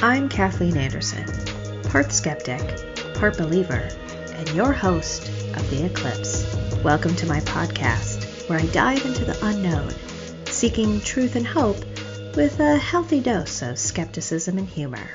I'm Kathleen Anderson, part skeptic, part believer, and your host of The Eclipse. Welcome to my podcast, where I dive into the unknown, seeking truth and hope with a healthy dose of skepticism and humor.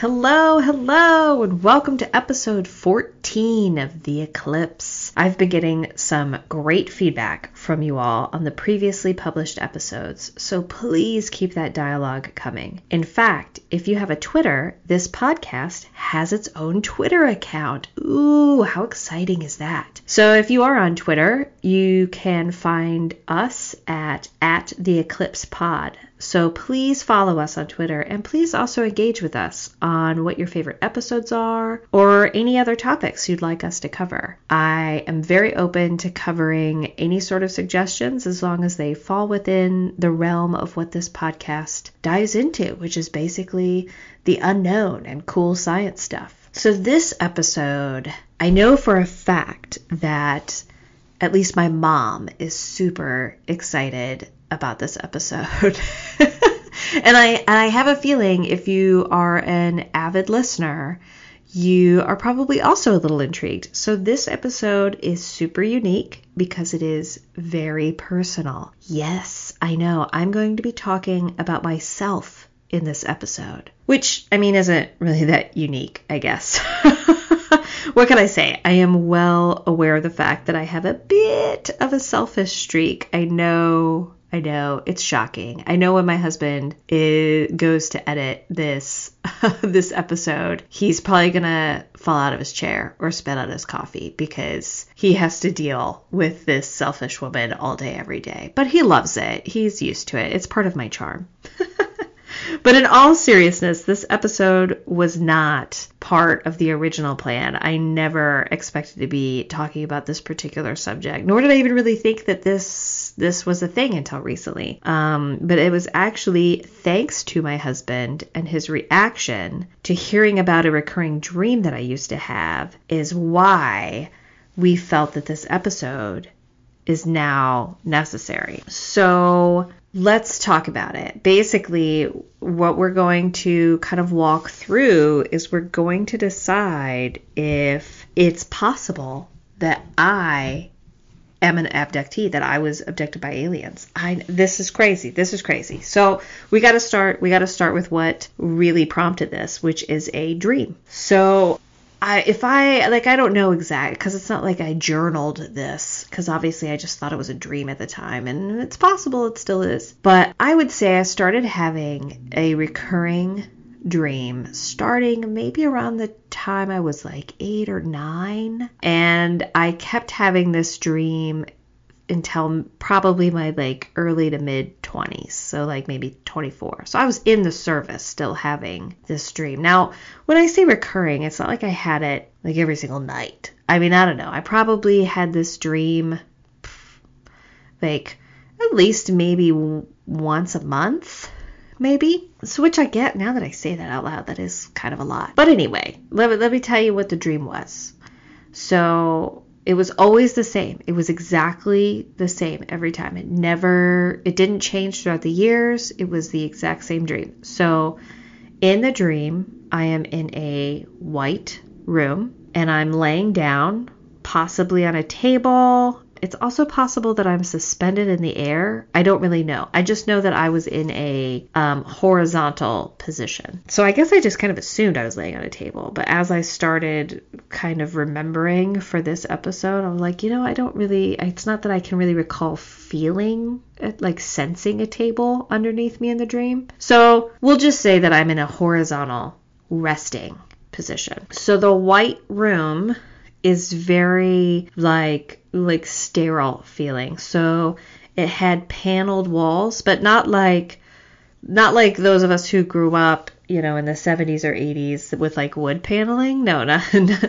Hello, hello, and welcome to episode 14 of The Eclipse. I've been getting some great feedback from you all on the previously published episodes, so please keep that dialogue coming. In fact, if you have a Twitter, this podcast has its own Twitter account. Ooh, how exciting is that? So if you are on Twitter, you can find us at at the Eclipse Pod. So please follow us on Twitter and please also engage with us on what your favorite episodes are or any other topics you'd like us to cover. I am very open to covering any sort of suggestions as long as they fall within the realm of what this podcast dives into, which is basically the unknown and cool science stuff. So this episode, I know for a fact that at least my mom is super excited about this episode. and I and I have a feeling if you are an avid listener, you are probably also a little intrigued. So this episode is super unique because it is very personal. Yes, I know. I'm going to be talking about myself in this episode, which I mean isn't really that unique, I guess. what can I say? I am well aware of the fact that I have a bit of a selfish streak. I know I know it's shocking. I know when my husband is, goes to edit this this episode, he's probably gonna fall out of his chair or spit out his coffee because he has to deal with this selfish woman all day every day. But he loves it. He's used to it. It's part of my charm. But in all seriousness, this episode was not part of the original plan. I never expected to be talking about this particular subject, nor did I even really think that this this was a thing until recently. Um, but it was actually thanks to my husband and his reaction to hearing about a recurring dream that I used to have is why we felt that this episode is now necessary. So let's talk about it. Basically, what we're going to kind of walk through is we're going to decide if it's possible that I am an abductee, that I was abducted by aliens. I this is crazy. This is crazy. So we got to start. We got to start with what really prompted this, which is a dream. So I, if I like I don't know exact because it's not like I journaled this because obviously I just thought it was a dream at the time and it's possible it still is but I would say I started having a recurring dream starting maybe around the time I was like 8 or 9 and I kept having this dream until probably my like early to mid 20s so like maybe 24 so i was in the service still having this dream. Now when i say recurring it's not like i had it like every single night. I mean i don't know. I probably had this dream like at least maybe once a month maybe so which i get now that i say that out loud that is kind of a lot but anyway let me, let me tell you what the dream was so it was always the same. It was exactly the same every time. It never, it didn't change throughout the years. It was the exact same dream. So in the dream, I am in a white room and I'm laying down, possibly on a table. It's also possible that I'm suspended in the air. I don't really know. I just know that I was in a um, horizontal position. So I guess I just kind of assumed I was laying on a table. But as I started kind of remembering for this episode, I was like, you know, I don't really, it's not that I can really recall feeling uh, like sensing a table underneath me in the dream. So we'll just say that I'm in a horizontal resting position. So the white room is very like like sterile feeling. So it had paneled walls, but not like not like those of us who grew up, you know, in the 70s or 80s with like wood paneling. No, not, that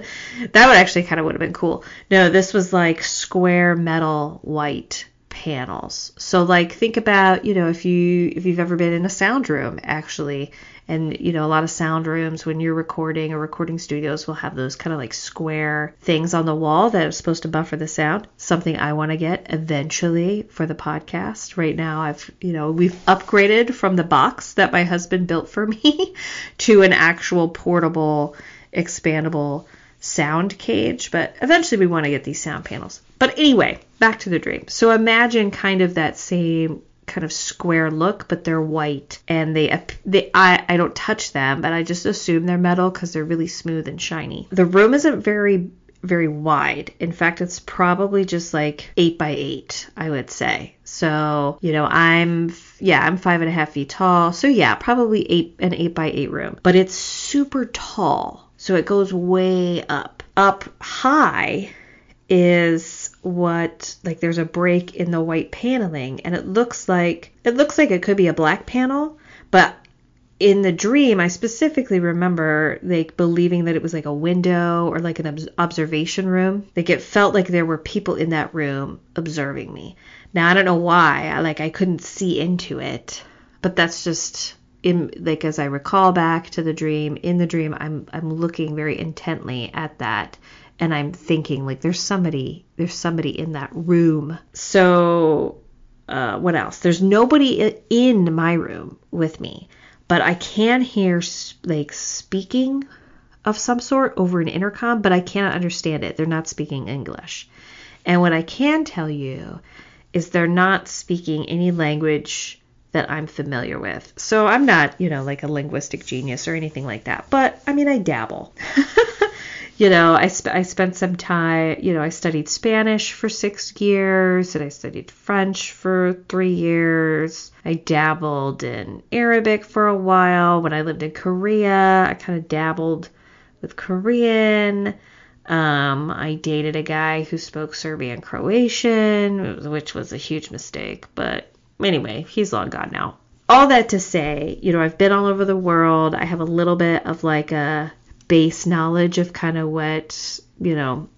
would actually kind of would have been cool. No, this was like square metal white panels. So like think about, you know, if you if you've ever been in a sound room actually and you know a lot of sound rooms when you're recording or recording studios will have those kind of like square things on the wall that are supposed to buffer the sound. Something I want to get eventually for the podcast. Right now I've, you know, we've upgraded from the box that my husband built for me to an actual portable expandable sound cage, but eventually we want to get these sound panels. But anyway, back to the dream. So imagine kind of that same kind of square look, but they're white and they they I I don't touch them, but I just assume they're metal because they're really smooth and shiny. The room isn't very very wide. In fact, it's probably just like eight by eight, I would say. So, you know, I'm yeah, I'm five and a half feet tall. So yeah, probably eight an eight by eight room. But it's super tall. So it goes way up. Up high is what like there's a break in the white paneling and it looks like it looks like it could be a black panel, but in the dream, I specifically remember like believing that it was like a window or like an observation room. Like it felt like there were people in that room observing me. Now I don't know why. I like I couldn't see into it, but that's just in like as I recall back to the dream, in the dream I'm I'm looking very intently at that and I'm thinking like there's somebody there's somebody in that room. So uh, what else? There's nobody in my room with me, but I can hear like speaking of some sort over an intercom, but I cannot understand it. They're not speaking English. And what I can tell you is they're not speaking any language that I'm familiar with. So I'm not, you know, like a linguistic genius or anything like that, but I mean, I dabble. you know, I, sp- I spent some time, you know, I studied Spanish for six years and I studied French for three years. I dabbled in Arabic for a while. When I lived in Korea, I kind of dabbled with Korean. Um, I dated a guy who spoke Serbian Croatian, which was a huge mistake, but anyway, he's long gone now. All that to say, you know, I've been all over the world. I have a little bit of like a base knowledge of kind of what, you know,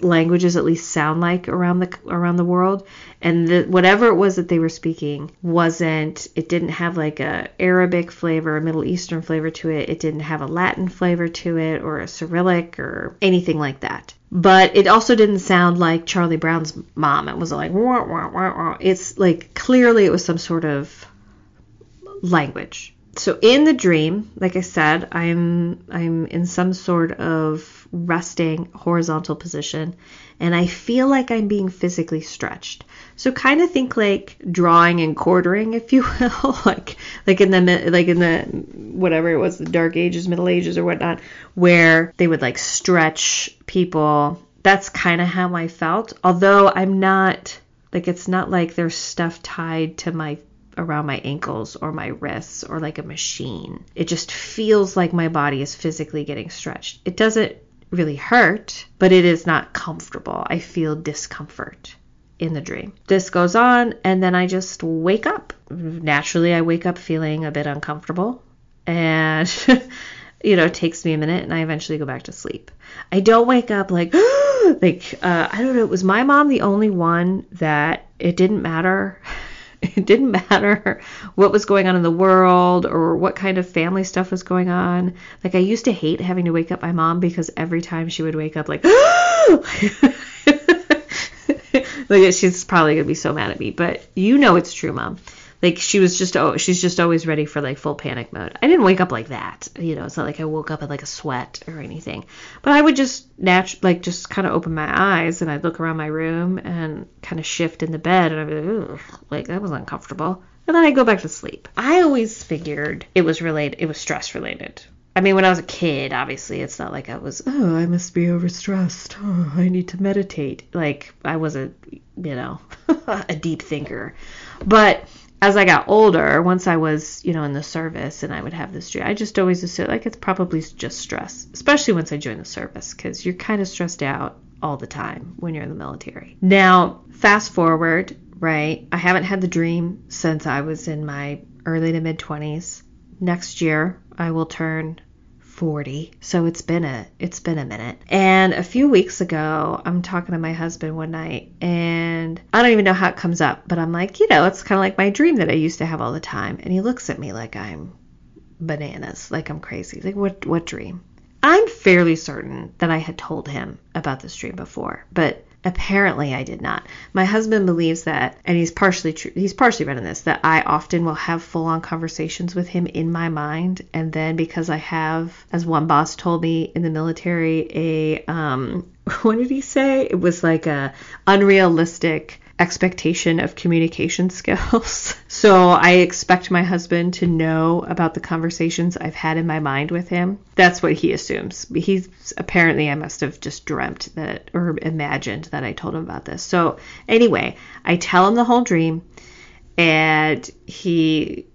languages at least sound like around the around the world and the, whatever it was that they were speaking wasn't it didn't have like a arabic flavor a middle eastern flavor to it it didn't have a latin flavor to it or a cyrillic or anything like that but it also didn't sound like Charlie Brown's mom. It was like wah, wah, wah, it's like clearly it was some sort of language. So in the dream, like I said, I'm I'm in some sort of resting horizontal position and I feel like I'm being physically stretched. So kind of think like drawing and quartering, if you will, like like in the like in the whatever it was, the Dark Ages, Middle Ages, or whatnot, where they would like stretch people. That's kind of how I felt. Although I'm not like it's not like there's stuff tied to my around my ankles or my wrists or like a machine. It just feels like my body is physically getting stretched. It doesn't really hurt, but it is not comfortable. I feel discomfort in the dream. This goes on, and then I just wake up. Naturally, I wake up feeling a bit uncomfortable, and you know, it takes me a minute, and I eventually go back to sleep. I don't wake up like, like uh, I don't know. Was my mom the only one that it didn't matter? It didn't matter what was going on in the world or what kind of family stuff was going on. Like I used to hate having to wake up my mom because every time she would wake up like like she's probably gonna be so mad at me, but you know it's true, mom. Like she was just oh she's just always ready for like full panic mode. I didn't wake up like that, you know. It's not like I woke up in like a sweat or anything, but I would just natu- like just kind of open my eyes and I'd look around my room and kind of shift in the bed and I'd be like, like that was uncomfortable. And then I go back to sleep. I always figured it was related. It was stress related. I mean, when I was a kid, obviously, it's not like I was, oh, I must be overstressed. Oh, I need to meditate. Like, I wasn't, you know, a deep thinker. But as I got older, once I was, you know, in the service and I would have this dream, I just always assumed, like, it's probably just stress, especially once I joined the service, because you're kind of stressed out all the time when you're in the military. Now, fast forward, right? I haven't had the dream since I was in my early to mid 20s. Next year, I will turn 40 so it's been a it's been a minute. And a few weeks ago i'm talking to my husband one night and i don't even know how it comes up but i'm like you know it's kind of like my dream that i used to have all the time. And he looks at me like i'm bananas like i'm crazy. Like what what dream? I'm fairly certain that i had told him about this dream before but Apparently, I did not. My husband believes that, and he's partially true. He's partially right in this that I often will have full-on conversations with him in my mind, and then because I have, as one boss told me in the military, a um, what did he say? It was like a unrealistic expectation of communication skills. so I expect my husband to know about the conversations I've had in my mind with him. That's what he assumes. He's apparently I must have just dreamt that or imagined that I told him about this. So anyway, I tell him the whole dream and he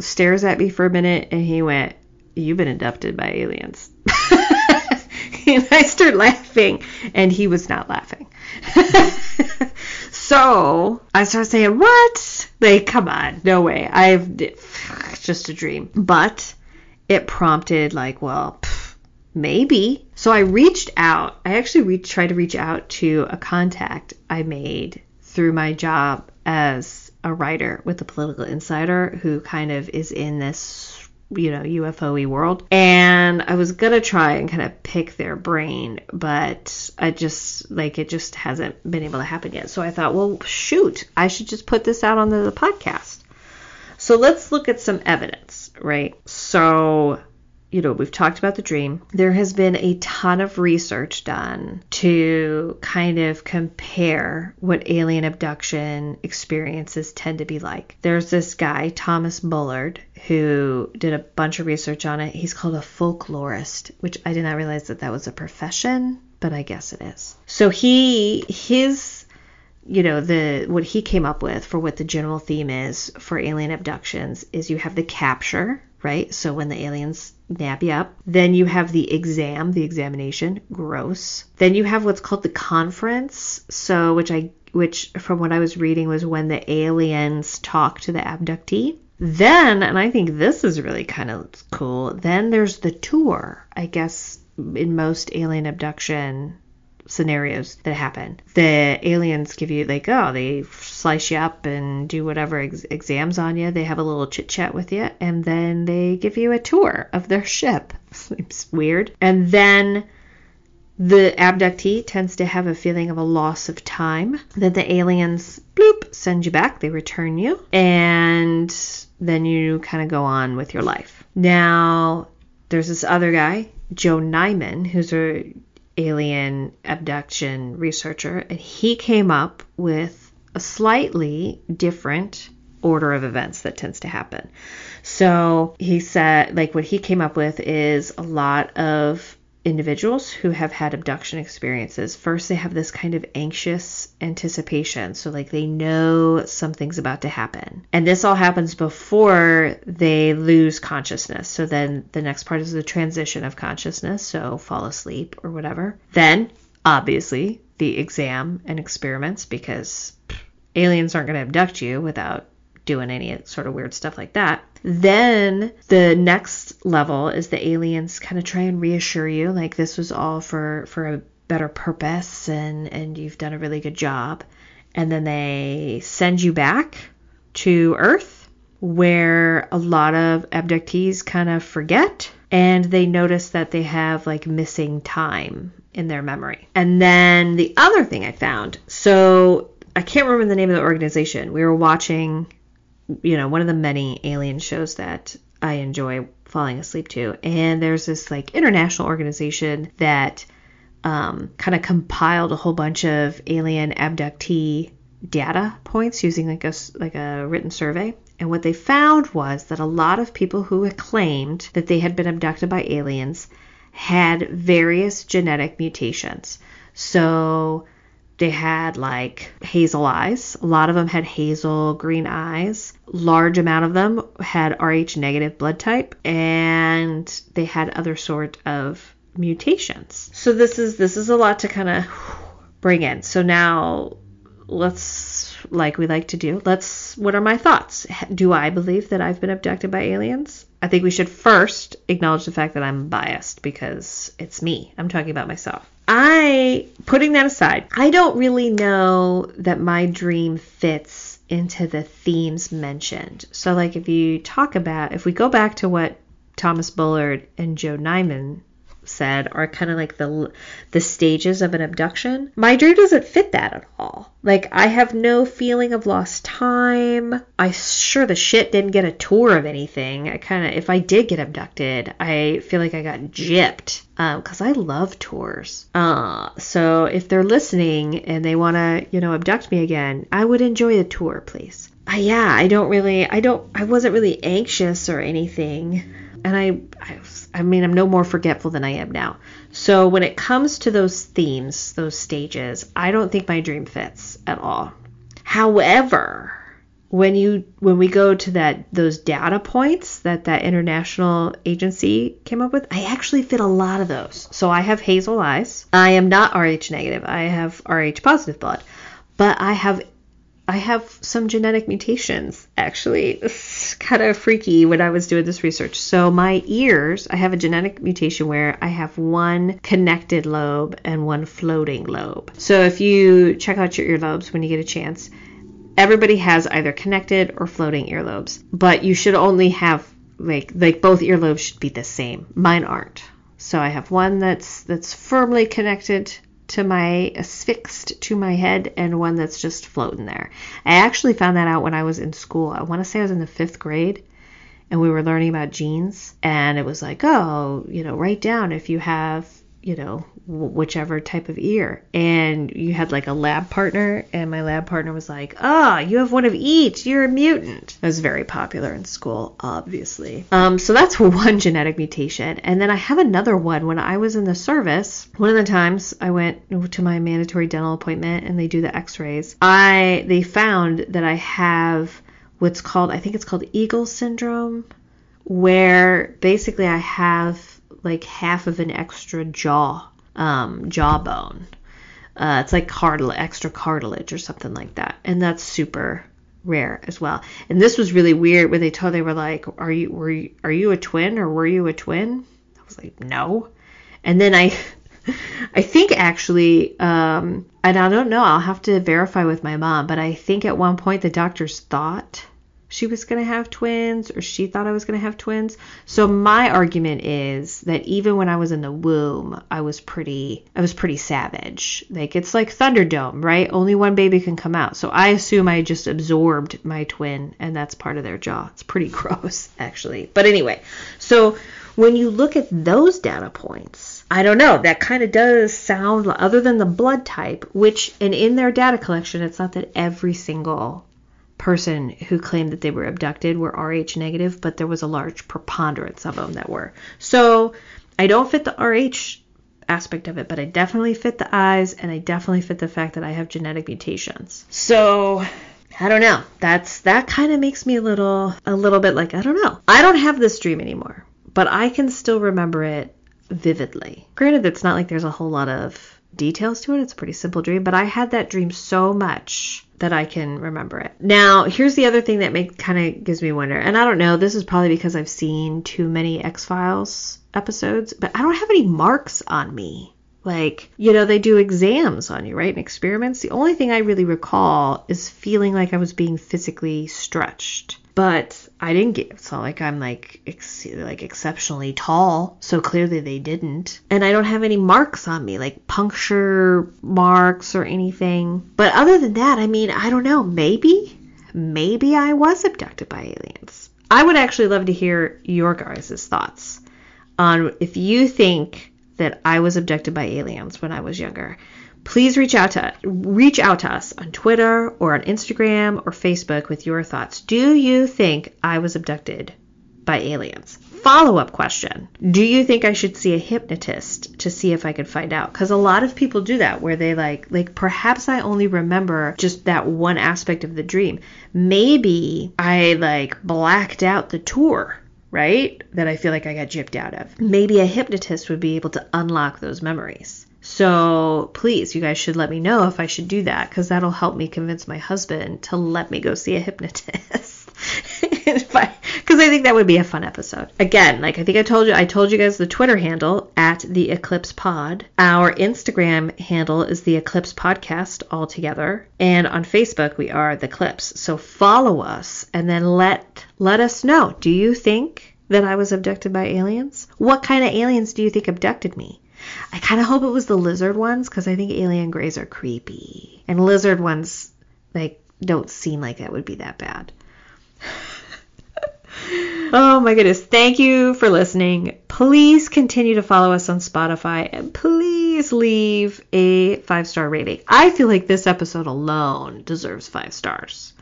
stares at me for a minute and he went, You've been abducted by aliens. and I start laughing and he was not laughing. So I started saying, What? Like, come on, no way. I've just a dream. But it prompted, like, well, maybe. So I reached out. I actually reached, tried to reach out to a contact I made through my job as a writer with the Political Insider who kind of is in this you know, UFO world. And I was going to try and kind of pick their brain, but I just, like, it just hasn't been able to happen yet. So I thought, well, shoot, I should just put this out on the, the podcast. So let's look at some evidence, right? So you know, we've talked about the dream. There has been a ton of research done to kind of compare what alien abduction experiences tend to be like. There's this guy, Thomas Bullard, who did a bunch of research on it. He's called a folklorist, which I did not realize that that was a profession, but I guess it is. So he, his you know the what he came up with for what the general theme is for alien abductions is you have the capture right so when the aliens nab you up. Then you have the exam, the examination, gross. Then you have what's called the conference, so which I which from what I was reading was when the aliens talk to the abductee. Then, and I think this is really kind of cool, then there's the tour. I guess in most alien abduction scenarios that happen. The aliens give you like, oh, they slice you up and do whatever ex- exams on you. They have a little chit chat with you, and then they give you a tour of their ship. Seems weird. And then the abductee tends to have a feeling of a loss of time. Then the aliens, bloop, send you back. They return you, and then you kind of go on with your life. Now, there's this other guy, Joe Nyman, who's a alien abduction researcher, and he came up with a slightly different order of events that tends to happen. So he said, like, what he came up with is a lot of individuals who have had abduction experiences, first they have this kind of anxious anticipation. So, like, they know something's about to happen. And this all happens before they lose consciousness. So, then the next part is the transition of consciousness. So, fall asleep or whatever. Then, obviously, the exam and experiments because aliens aren't going to abduct you without doing any sort of weird stuff like that. Then the next level is the aliens kind of try and reassure you like this was all for for a better purpose and and you've done a really good job. And then they send you back to Earth where a lot of abductees kind of forget and they notice that they have like missing time in their memory. And then the other thing I found, so I can't remember the name of the organization. We were watching you know, one of the many alien shows that I enjoy falling asleep to. And there's this like international organization that um, kind of compiled a whole bunch of alien abductee data points using like a like a written survey. And what they found was that a lot of people who had claimed that they had been abducted by aliens had various genetic mutations. So they had like hazel eyes. A lot of them had hazel green eyes. Large amount of them had Rh negative blood type and they had other sort of mutations. So this is this is a lot to kind of bring in. So now let's, like we like to do, let's, what are my thoughts? Do I believe that I've been abducted by aliens? I think we should first acknowledge the fact that I'm biased because it's me. I'm talking about myself. I, putting that aside, I don't really know that my dream fits into the themes mentioned. So, like, if you talk about, if we go back to what Thomas Bullard and Joe Nyman said are kind of like the the stages of an abduction. My dream doesn't fit that at all. Like I have no feeling of lost time. I sure the shit didn't get a tour of anything. I kind of if I did get abducted, I feel like I got gypped because um, I love tours. Uh, so if they're listening and they want to, you know, abduct me again, I would enjoy a tour, please. Uh, yeah, I don't really, I don't, I wasn't really anxious or anything, and I, I I mean, I'm no more forgetful than I am now. So when it comes to those themes, those stages, I don't think my dream fits at all. However, when you when we go to that those data points that that international agency came up with, I actually fit a lot of those. So I have hazel eyes. I am not Rh negative. I have Rh positive blood, but I have I have some genetic mutations, actually. It's kind of freaky when I was doing this research. So, my ears, I have a genetic mutation where I have one connected lobe and one floating lobe. So, if you check out your earlobes when you get a chance, everybody has either connected or floating earlobes, but you should only have like like both earlobes should be the same. Mine aren't. So I have one that's that's firmly connected to my affixed to my head and one that's just floating there. I actually found that out when I was in school. I want to say I was in the fifth grade and we were learning about genes and it was like, oh, you know, write down if you have you know, whichever type of ear. And you had like a lab partner, and my lab partner was like, Ah, oh, you have one of each. You're a mutant. It was very popular in school, obviously. Um, so that's one genetic mutation. And then I have another one when I was in the service. One of the times I went to my mandatory dental appointment and they do the x rays, I they found that I have what's called, I think it's called Eagle syndrome, where basically I have like half of an extra jaw um, jawbone. Uh, it's like cartilage, extra cartilage or something like that, and that's super rare as well. And this was really weird when they told they were like, "Are you were you, are you a twin or were you a twin?" I was like, "No." And then I I think actually, um, and I don't know, I'll have to verify with my mom, but I think at one point the doctors thought she was going to have twins or she thought I was going to have twins. So my argument is that even when I was in the womb, I was pretty I was pretty savage. Like it's like Thunderdome, right? Only one baby can come out. So I assume I just absorbed my twin and that's part of their jaw. It's pretty gross actually. But anyway, so when you look at those data points, I don't know, that kind of does sound other than the blood type, which and in their data collection, it's not that every single person who claimed that they were abducted were Rh negative, but there was a large preponderance of them that were. So I don't fit the Rh aspect of it, but I definitely fit the eyes and I definitely fit the fact that I have genetic mutations. So I don't know. That's that kind of makes me a little a little bit like I don't know. I don't have this dream anymore, but I can still remember it vividly. Granted, it's not like there's a whole lot of details to it. It's a pretty simple dream, but I had that dream so much that I can remember it. Now, here's the other thing that make kind of gives me wonder, and I don't know, this is probably because I've seen too many X Files episodes, but I don't have any marks on me. Like, you know, they do exams on you, right? And experiments. The only thing I really recall is feeling like I was being physically stretched. But I didn't get it's not like I'm like ex, like exceptionally tall, so clearly they didn't. And I don't have any marks on me, like puncture marks or anything. But other than that, I mean, I don't know, maybe maybe I was abducted by aliens. I would actually love to hear your guys' thoughts on if you think that I was abducted by aliens when I was younger please reach out to reach out to us on Twitter or on Instagram or Facebook with your thoughts. Do you think I was abducted by aliens? Follow up question. Do you think I should see a hypnotist to see if I could find out? Because a lot of people do that where they like, like perhaps I only remember just that one aspect of the dream. Maybe I like blacked out the tour right? That I feel like I got gypped out of. Maybe a hypnotist would be able to unlock those memories So please, you guys should let me know if I should do that because that'll help me convince my husband to let me go see a hypnotist. Because I think that would be a fun episode. Again, like I think I told you, I told you guys the Twitter handle at the Eclipse Pod. Our Instagram handle is the Eclipse Podcast all together, and on Facebook we are the Eclipse. So follow us and then let let us know. Do you think that I was abducted by aliens? What kind of aliens do you think abducted me? I kind of hope it was the lizard ones because I think alien greys are creepy. And lizard ones, like, don't seem like that would be that bad. Oh my goodness. Thank you for listening. Please continue to follow us on Spotify and please leave a five star rating. I feel like this episode alone deserves five stars.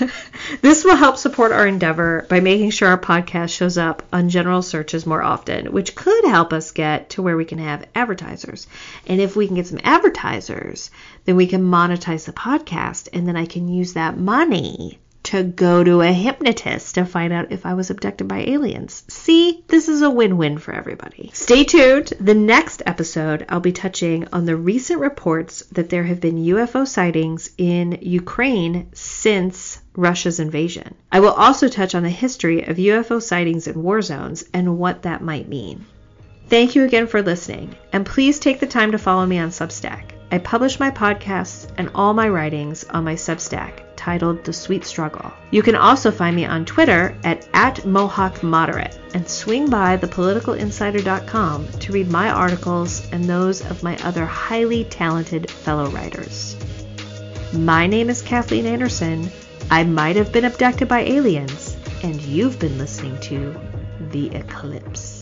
this will help support our endeavor by making sure our podcast shows up on general searches more often, which could help us get to where we can have advertisers. And if we can get some advertisers, then we can monetize the podcast, and then I can use that money to go to a hypnotist to find out if I was abducted by aliens. See, this is a win win for everybody. Stay tuned. The next episode, I'll be touching on the recent reports that there have been UFO sightings in Ukraine since Russia's invasion. I will also touch on the history of UFO sightings in war zones and what that might mean. Thank you again for listening, and please take the time to follow me on Substack. I publish my podcasts and all my writings on my Substack titled The Sweet Struggle. You can also find me on Twitter at, at MohawkModerate and swing by thepoliticalinsider.com to read my articles and those of my other highly talented fellow writers. My name is Kathleen Anderson. I might have been abducted by aliens, and you've been listening to The Eclipse.